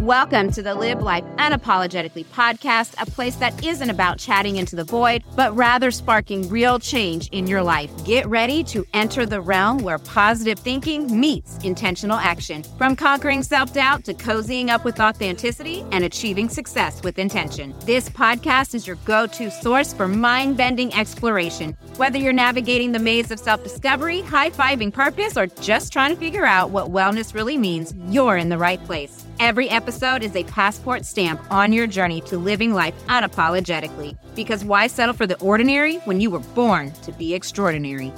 Welcome to the Live Life Unapologetically podcast, a place that isn't about chatting into the void, but rather sparking real change in your life. Get ready to enter the realm where positive thinking meets intentional action. From conquering self doubt to cozying up with authenticity and achieving success with intention. This podcast is your go to source for mind bending exploration. Whether you're navigating the maze of self discovery, high fiving purpose, or just trying to figure out what wellness really means, you're in the right place. Every episode is a passport stamp on your journey to living life unapologetically. Because why settle for the ordinary when you were born to be extraordinary?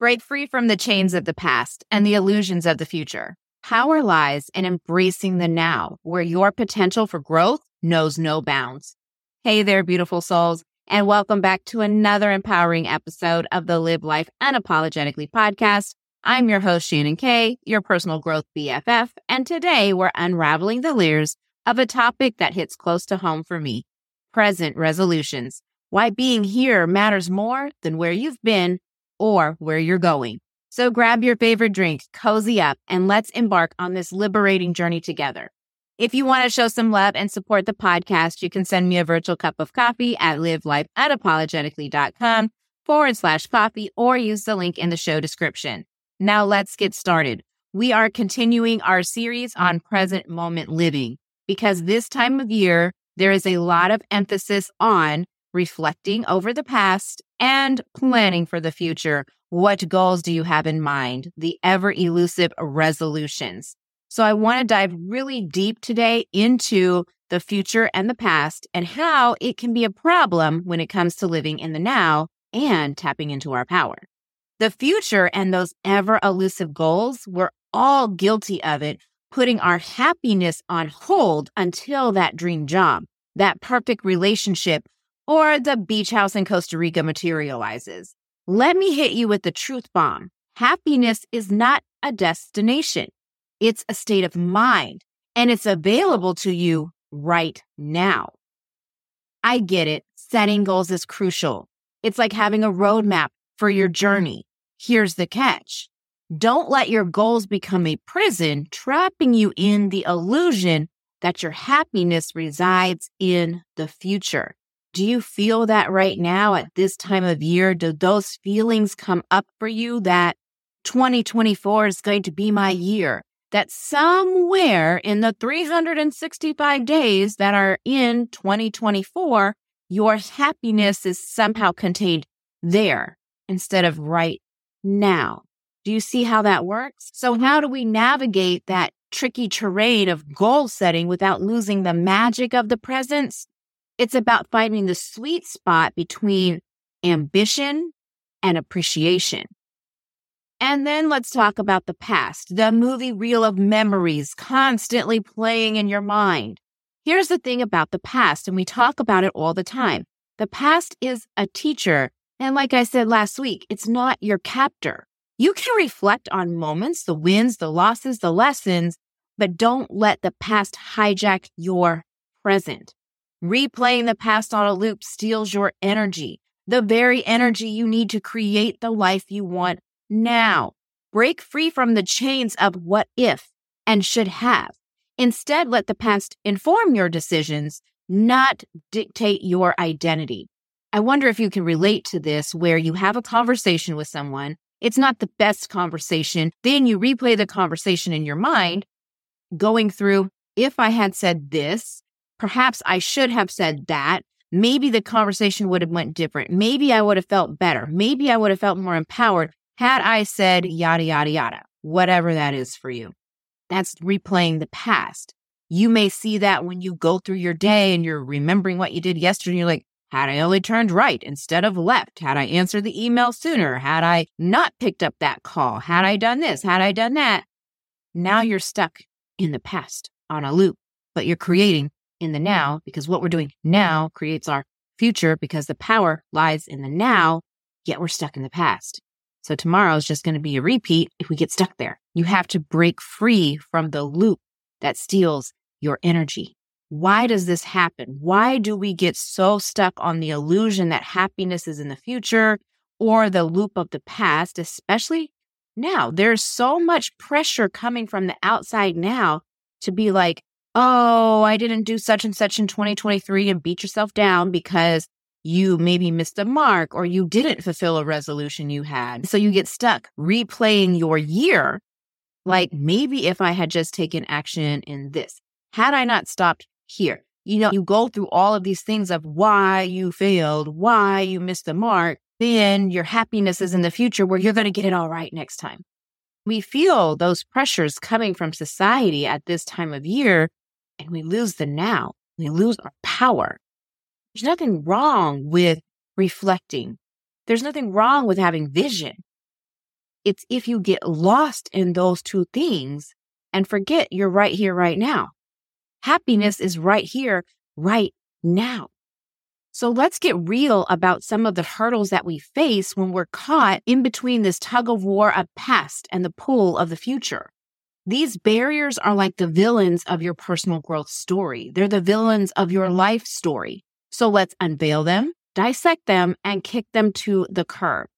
Break free from the chains of the past and the illusions of the future. Power lies in embracing the now, where your potential for growth knows no bounds. Hey there, beautiful souls, and welcome back to another empowering episode of the Live Life Unapologetically podcast. I'm your host, Shannon K, your personal growth BFF, and today we're unraveling the layers of a topic that hits close to home for me present resolutions. Why being here matters more than where you've been or where you're going. So grab your favorite drink, cozy up, and let's embark on this liberating journey together. If you want to show some love and support the podcast, you can send me a virtual cup of coffee at livelifeunapologetically.com forward slash coffee or use the link in the show description. Now let's get started. We are continuing our series on present moment living because this time of year, there is a lot of emphasis on reflecting over the past and planning for the future. What goals do you have in mind? The ever elusive resolutions. So I want to dive really deep today into the future and the past and how it can be a problem when it comes to living in the now and tapping into our power. The future and those ever elusive goals, we're all guilty of it, putting our happiness on hold until that dream job, that perfect relationship, or the beach house in Costa Rica materializes. Let me hit you with the truth bomb. Happiness is not a destination. It's a state of mind and it's available to you right now. I get it. Setting goals is crucial. It's like having a roadmap for your journey. Here's the catch. Don't let your goals become a prison, trapping you in the illusion that your happiness resides in the future. Do you feel that right now at this time of year? Do those feelings come up for you that 2024 is going to be my year? That somewhere in the 365 days that are in 2024, your happiness is somehow contained there instead of right now. Do you see how that works? So how do we navigate that tricky terrain of goal setting without losing the magic of the presence? It's about finding the sweet spot between ambition and appreciation. And then let's talk about the past, the movie reel of memories constantly playing in your mind. Here's the thing about the past, and we talk about it all the time. The past is a teacher and like I said last week, it's not your captor. You can reflect on moments, the wins, the losses, the lessons, but don't let the past hijack your present. Replaying the past on a loop steals your energy, the very energy you need to create the life you want now. Break free from the chains of what if and should have. Instead, let the past inform your decisions, not dictate your identity. I wonder if you can relate to this where you have a conversation with someone. It's not the best conversation. Then you replay the conversation in your mind, going through, if I had said this, perhaps I should have said that. Maybe the conversation would have went different. Maybe I would have felt better. Maybe I would have felt more empowered had I said yada, yada, yada, whatever that is for you. That's replaying the past. You may see that when you go through your day and you're remembering what you did yesterday. You're like, had I only turned right instead of left? Had I answered the email sooner? Had I not picked up that call? Had I done this? Had I done that? Now you're stuck in the past on a loop, but you're creating in the now because what we're doing now creates our future because the power lies in the now, yet we're stuck in the past. So tomorrow is just going to be a repeat if we get stuck there. You have to break free from the loop that steals your energy. Why does this happen? Why do we get so stuck on the illusion that happiness is in the future or the loop of the past, especially now? There's so much pressure coming from the outside now to be like, oh, I didn't do such and such in 2023 and beat yourself down because you maybe missed a mark or you didn't fulfill a resolution you had. So you get stuck replaying your year. Like maybe if I had just taken action in this, had I not stopped here, you know, you go through all of these things of why you failed, why you missed the mark, then your happiness is in the future where you're going to get it all right next time. We feel those pressures coming from society at this time of year and we lose the now. We lose our power. There's nothing wrong with reflecting. There's nothing wrong with having vision. It's if you get lost in those two things and forget you're right here, right now. Happiness is right here, right now. So let's get real about some of the hurdles that we face when we're caught in between this tug of war of past and the pull of the future. These barriers are like the villains of your personal growth story. They're the villains of your life story. So let's unveil them, dissect them, and kick them to the curb.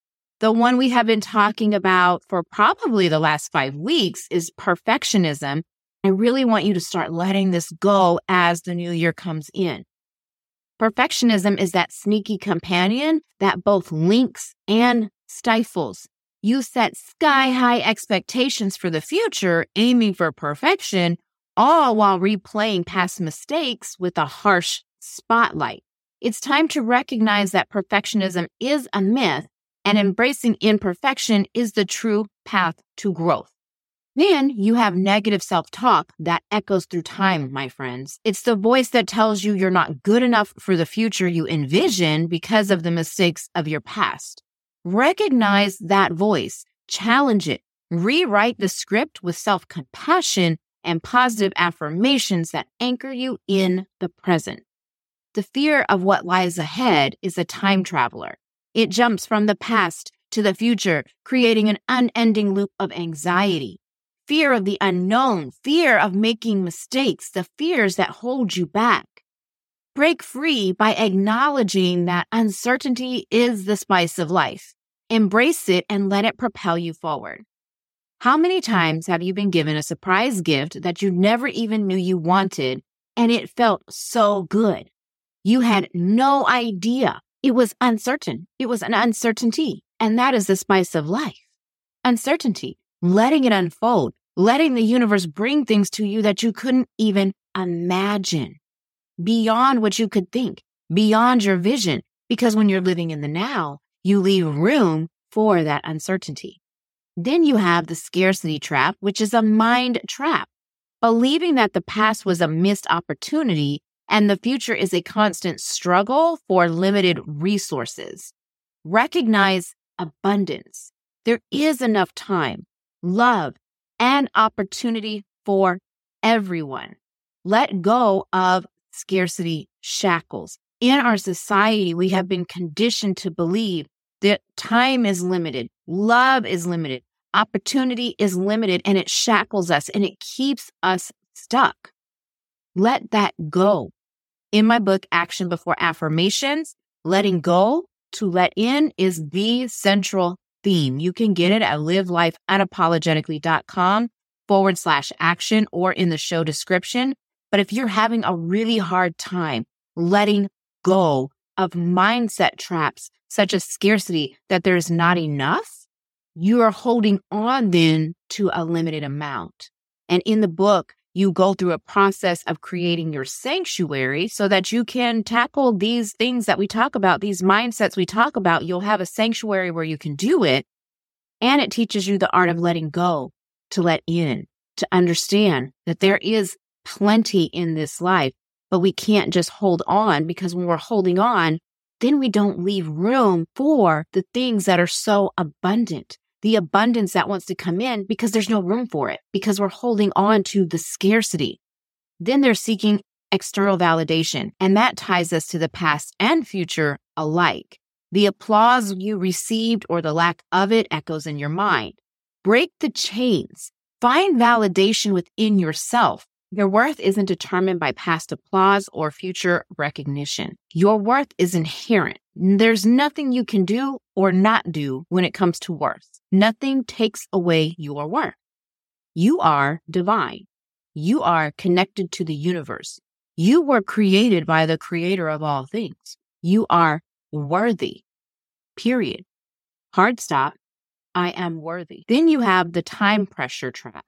The one we have been talking about for probably the last five weeks is perfectionism. I really want you to start letting this go as the new year comes in. Perfectionism is that sneaky companion that both links and stifles you set sky high expectations for the future, aiming for perfection, all while replaying past mistakes with a harsh spotlight. It's time to recognize that perfectionism is a myth and embracing imperfection is the true path to growth. Then you have negative self talk that echoes through time, mm-hmm. my friends. It's the voice that tells you you're not good enough for the future you envision because of the mistakes of your past. Recognize that voice, challenge it, rewrite the script with self compassion and positive affirmations that anchor you in the present. The fear of what lies ahead is a time traveler. It jumps from the past to the future, creating an unending loop of anxiety. Fear of the unknown, fear of making mistakes, the fears that hold you back. Break free by acknowledging that uncertainty is the spice of life. Embrace it and let it propel you forward. How many times have you been given a surprise gift that you never even knew you wanted and it felt so good? You had no idea. It was uncertain. It was an uncertainty. And that is the spice of life. Uncertainty, letting it unfold, letting the universe bring things to you that you couldn't even imagine beyond what you could think, beyond your vision. Because when you're living in the now, you leave room for that uncertainty. Then you have the scarcity trap, which is a mind trap, believing that the past was a missed opportunity and the future is a constant struggle for limited resources. Recognize abundance. There is enough time, love, and opportunity for everyone. Let go of scarcity shackles. In our society, we have been conditioned to believe that time is limited, love is limited, opportunity is limited, and it shackles us and it keeps us stuck. Let that go. In my book, Action Before Affirmations, letting go to let in is the central theme. You can get it at livelifeunapologetically.com forward slash action or in the show description. But if you're having a really hard time letting go of mindset traps such as scarcity that there's not enough, you are holding on then to a limited amount. And in the book, you go through a process of creating your sanctuary so that you can tackle these things that we talk about, these mindsets we talk about. You'll have a sanctuary where you can do it. And it teaches you the art of letting go, to let in, to understand that there is plenty in this life, but we can't just hold on because when we're holding on, then we don't leave room for the things that are so abundant, the abundance that wants to come in because there's no room for it, because we're holding on to the scarcity. Then they're seeking external validation, and that ties us to the past and future alike. The applause you received or the lack of it echoes in your mind. Break the chains. Find validation within yourself. Your worth isn't determined by past applause or future recognition. Your worth is inherent. There's nothing you can do or not do when it comes to worth. Nothing takes away your worth. You are divine. You are connected to the universe. You were created by the creator of all things. You are worthy. Period. Hard stop. I am worthy. Then you have the time pressure trap.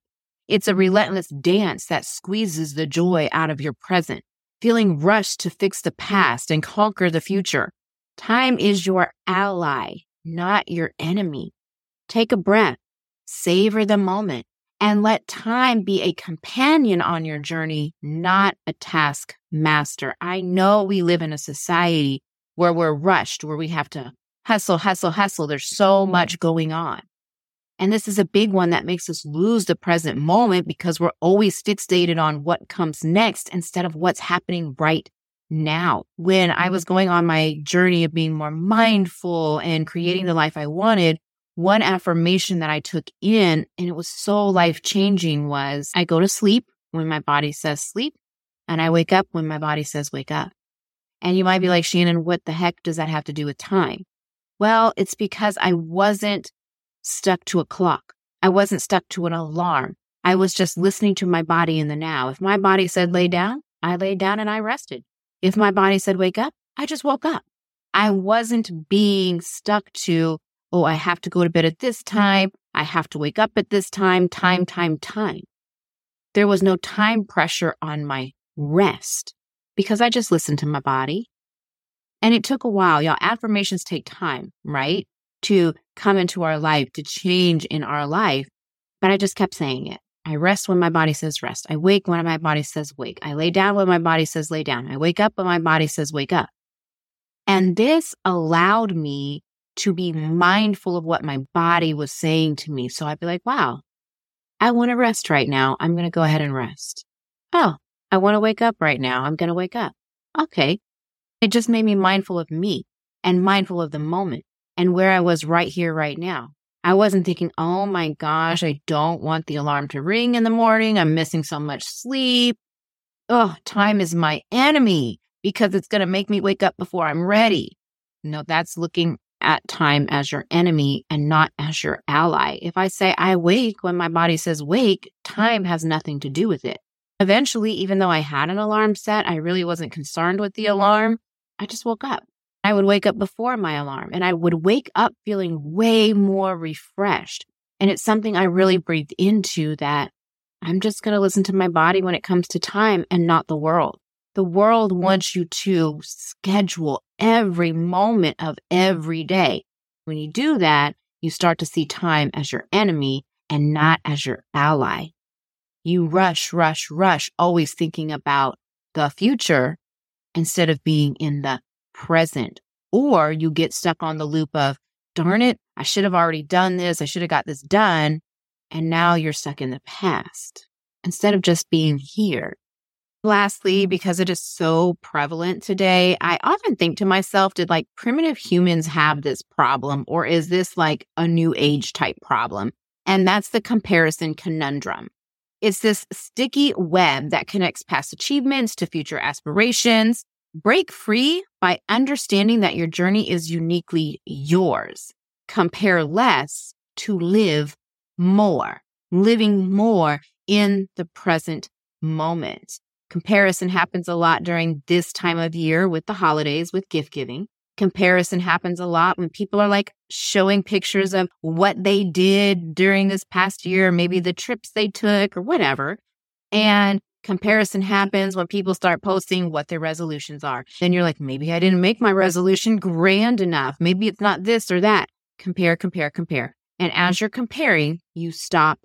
It's a relentless dance that squeezes the joy out of your present, feeling rushed to fix the past and conquer the future. Time is your ally, not your enemy. Take a breath, savor the moment, and let time be a companion on your journey, not a task master. I know we live in a society where we're rushed, where we have to hustle, hustle, hustle. There's so much going on. And this is a big one that makes us lose the present moment because we're always fixated on what comes next instead of what's happening right now. When I mm-hmm. was going on my journey of being more mindful and creating the life I wanted, one affirmation that I took in and it was so life changing was I go to sleep when my body says sleep and I wake up when my body says wake up. And you might be like, Shannon, what the heck does that have to do with time? Well, it's because I wasn't stuck to a clock. I wasn't stuck to an alarm. I was just listening to my body in the now. If my body said lay down, I laid down and I rested. If my body said wake up, I just woke up. I wasn't being stuck to, oh, I have to go to bed at this time. I have to wake up at this time, time, time, time. There was no time pressure on my rest because I just listened to my body. And it took a while. Y'all, affirmations take time, right? To come into our life, to change in our life. But I just kept saying it. I rest when my body says rest. I wake when my body says wake. I lay down when my body says lay down. I wake up when my body says wake up. And this allowed me to be mindful of what my body was saying to me. So I'd be like, wow, I want to rest right now. I'm going to go ahead and rest. Oh, I want to wake up right now. I'm going to wake up. Okay. It just made me mindful of me and mindful of the moment and where I was right here, right now. I wasn't thinking, oh my gosh, I don't want the alarm to ring in the morning. I'm missing so much sleep. Oh, time is my enemy because it's going to make me wake up before I'm ready. No, that's looking at time as your enemy and not as your ally. If I say I wake when my body says wake, time has nothing to do with it. Eventually, even though I had an alarm set, I really wasn't concerned with the alarm. I just woke up. I would wake up before my alarm and I would wake up feeling way more refreshed. And it's something I really breathed into that I'm just going to listen to my body when it comes to time and not the world. The world wants you to schedule every moment of every day. When you do that, you start to see time as your enemy and not as your ally. You rush, rush, rush, always thinking about the future instead of being in the present. Or you get stuck on the loop of, darn it, I should have already done this. I should have got this done. And now you're stuck in the past instead of just being here. Lastly, because it is so prevalent today, I often think to myself, did like primitive humans have this problem or is this like a new age type problem? And that's the comparison conundrum. It's this sticky web that connects past achievements to future aspirations. Break free by understanding that your journey is uniquely yours. Compare less to live more, living more in the present moment. Comparison happens a lot during this time of year with the holidays, with gift giving. Comparison happens a lot when people are like showing pictures of what they did during this past year, maybe the trips they took or whatever. And comparison happens when people start posting what their resolutions are. Then you're like, maybe I didn't make my resolution grand enough. Maybe it's not this or that. Compare, compare, compare. And as you're comparing, you stop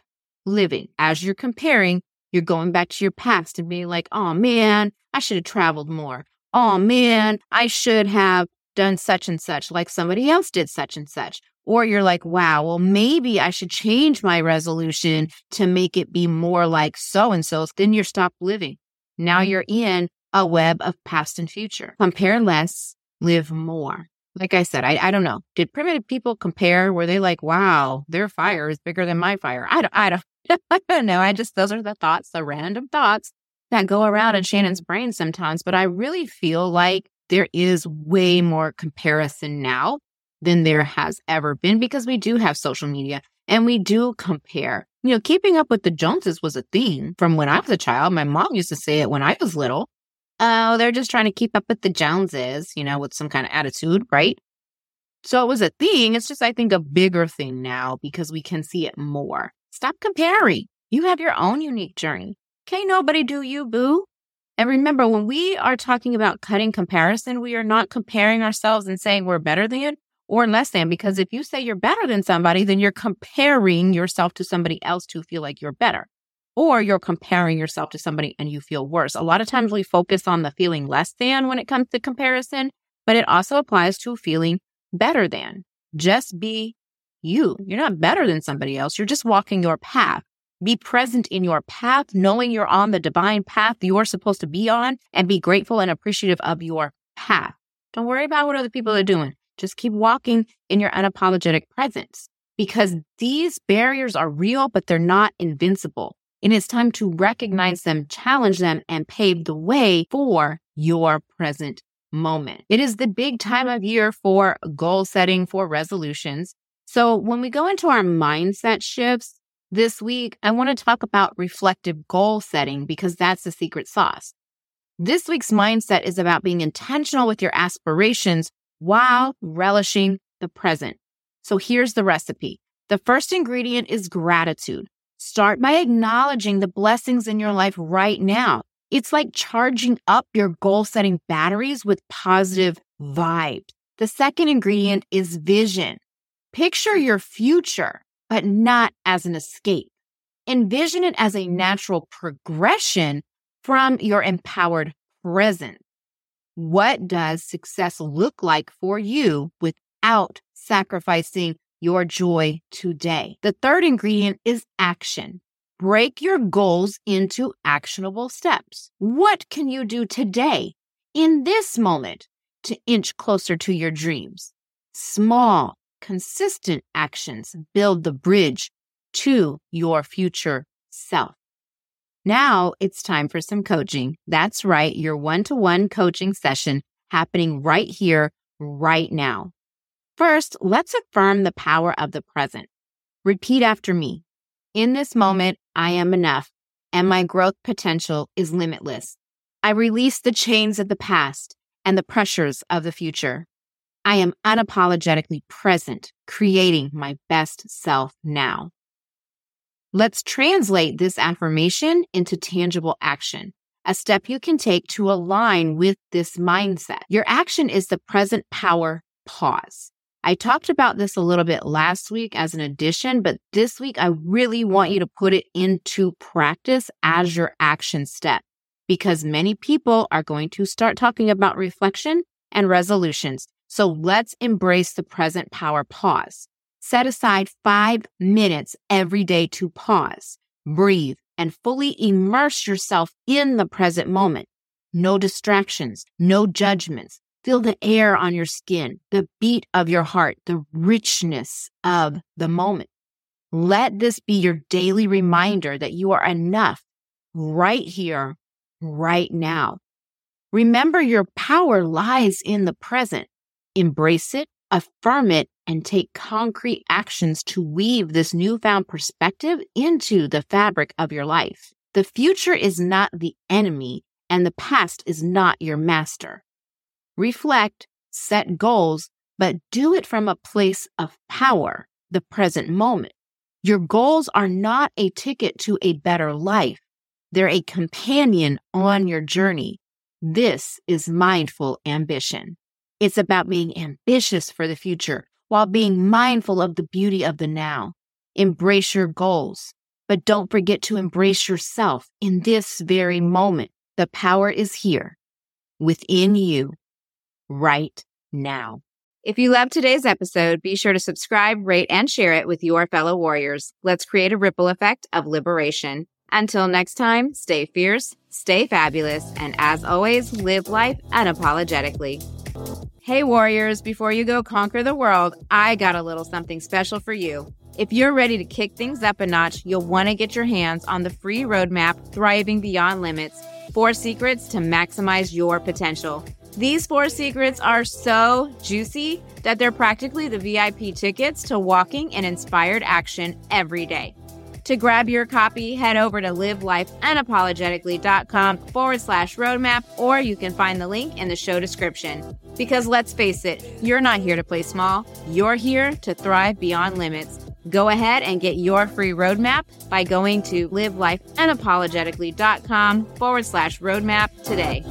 living. As you're comparing, you're going back to your past and being like, oh man, I should have traveled more. Oh man, I should have done such and such, like somebody else did such and such. Or you're like, wow, well, maybe I should change my resolution to make it be more like so and so. Then you're stopped living. Now mm-hmm. you're in a web of past and future. Compare less, live more. Like I said, I, I don't know. Did primitive people compare? Were they like, wow, their fire is bigger than my fire? I don't, I don't, I don't know. I just, those are the thoughts, the random thoughts that go around in Shannon's brain sometimes. But I really feel like there is way more comparison now than there has ever been because we do have social media And we do compare. You know, keeping up with the Joneses was a thing from when I was a child. My mom used to say it when I was little. Oh, they're just trying to keep up with the Joneses, you know, with some kind of attitude, right? So it was a thing. It's just, I think, a bigger thing now because we can see it more. Stop comparing. You have your own unique journey. Can't nobody do you, boo. And remember, when we are talking about cutting comparison, we are not comparing ourselves and saying we're better than or less than, because if you say you're better than somebody, then you're comparing yourself to somebody else to feel like you're better. Or you're comparing yourself to somebody and you feel worse. A lot of times we focus on the feeling less than when it comes to comparison, but it also applies to feeling better than. Just be you. You're not better than somebody else. You're just walking your path. Be present in your path, knowing you're on the divine path you're supposed to be on, and be grateful and appreciative of your path. Don't worry about what other people are doing. Just keep walking in your unapologetic presence because these barriers are real, but they're not invincible. And it's time to recognize them, challenge them, and pave the way for your present moment. It is the big time of year for goal setting, for resolutions. So when we go into our mindset shifts, this week, I want to talk about reflective goal setting because that's the secret sauce. This week's mindset is about being intentional with your aspirations while relishing the present. So here's the recipe. The first ingredient is gratitude. Start by acknowledging the blessings in your life right now. It's like charging up your goal setting batteries with positive vibes. The second ingredient is vision. Picture your future but not as an escape. Envision it as a natural progression from your empowered present. What does success look like for you without sacrificing your joy today? The third ingredient is action. Break your goals into actionable steps. What can you do today in this moment to inch closer to your dreams? Small, consistent actions build the bridge to your future self. Now it's time for some coaching. That's right, your one to one coaching session happening right here, right now. First, let's affirm the power of the present. Repeat after me. In this moment, I am enough and my growth potential is limitless. I release the chains of the past and the pressures of the future. I am unapologetically present, creating my best self now. Let's translate this affirmation into tangible action, a step you can take to align with this mindset. Your action is the present power pause. I talked about this a little bit last week as an addition, but this week I really want you to put it into practice as your action step because many people are going to start talking about reflection and resolutions. So let's embrace the present power pause. Set aside five minutes every day to pause, breathe, and fully immerse yourself in the present moment. No distractions, no judgments. Feel the air on your skin, the beat of your heart, the richness of the moment. Let this be your daily reminder that you are enough right here, right now. Remember your power lies in the present. Embrace it, affirm it, and take concrete actions to weave this newfound perspective into the fabric of your life. The future is not the enemy, and the past is not your master. Reflect, set goals, but do it from a place of power, the present moment. Your goals are not a ticket to a better life. They're a companion on your journey. This is mindful ambition. It's about being ambitious for the future while being mindful of the beauty of the now. Embrace your goals, but don't forget to embrace yourself in this very moment. The power is here within you right now. If you loved today's episode, be sure to subscribe, rate, and share it with your fellow warriors. Let's create a ripple effect of liberation. Until next time, stay fierce, stay fabulous, and as always, live life unapologetically. Hey, warriors, before you go conquer the world, I got a little something special for you. If you're ready to kick things up a notch, you'll want to get your hands on the free roadmap, Thriving Beyond Limits Four Secrets to Maximize Your Potential. These four secrets are so juicy that they're practically the VIP tickets to walking in inspired action every day. To grab your copy, head over to livelifeunapologetically.com forward slash roadmap, or you can find the link in the show description. Because let's face it, you're not here to play small, you're here to thrive beyond limits. Go ahead and get your free roadmap by going to livelifeunapologetically.com forward slash roadmap today.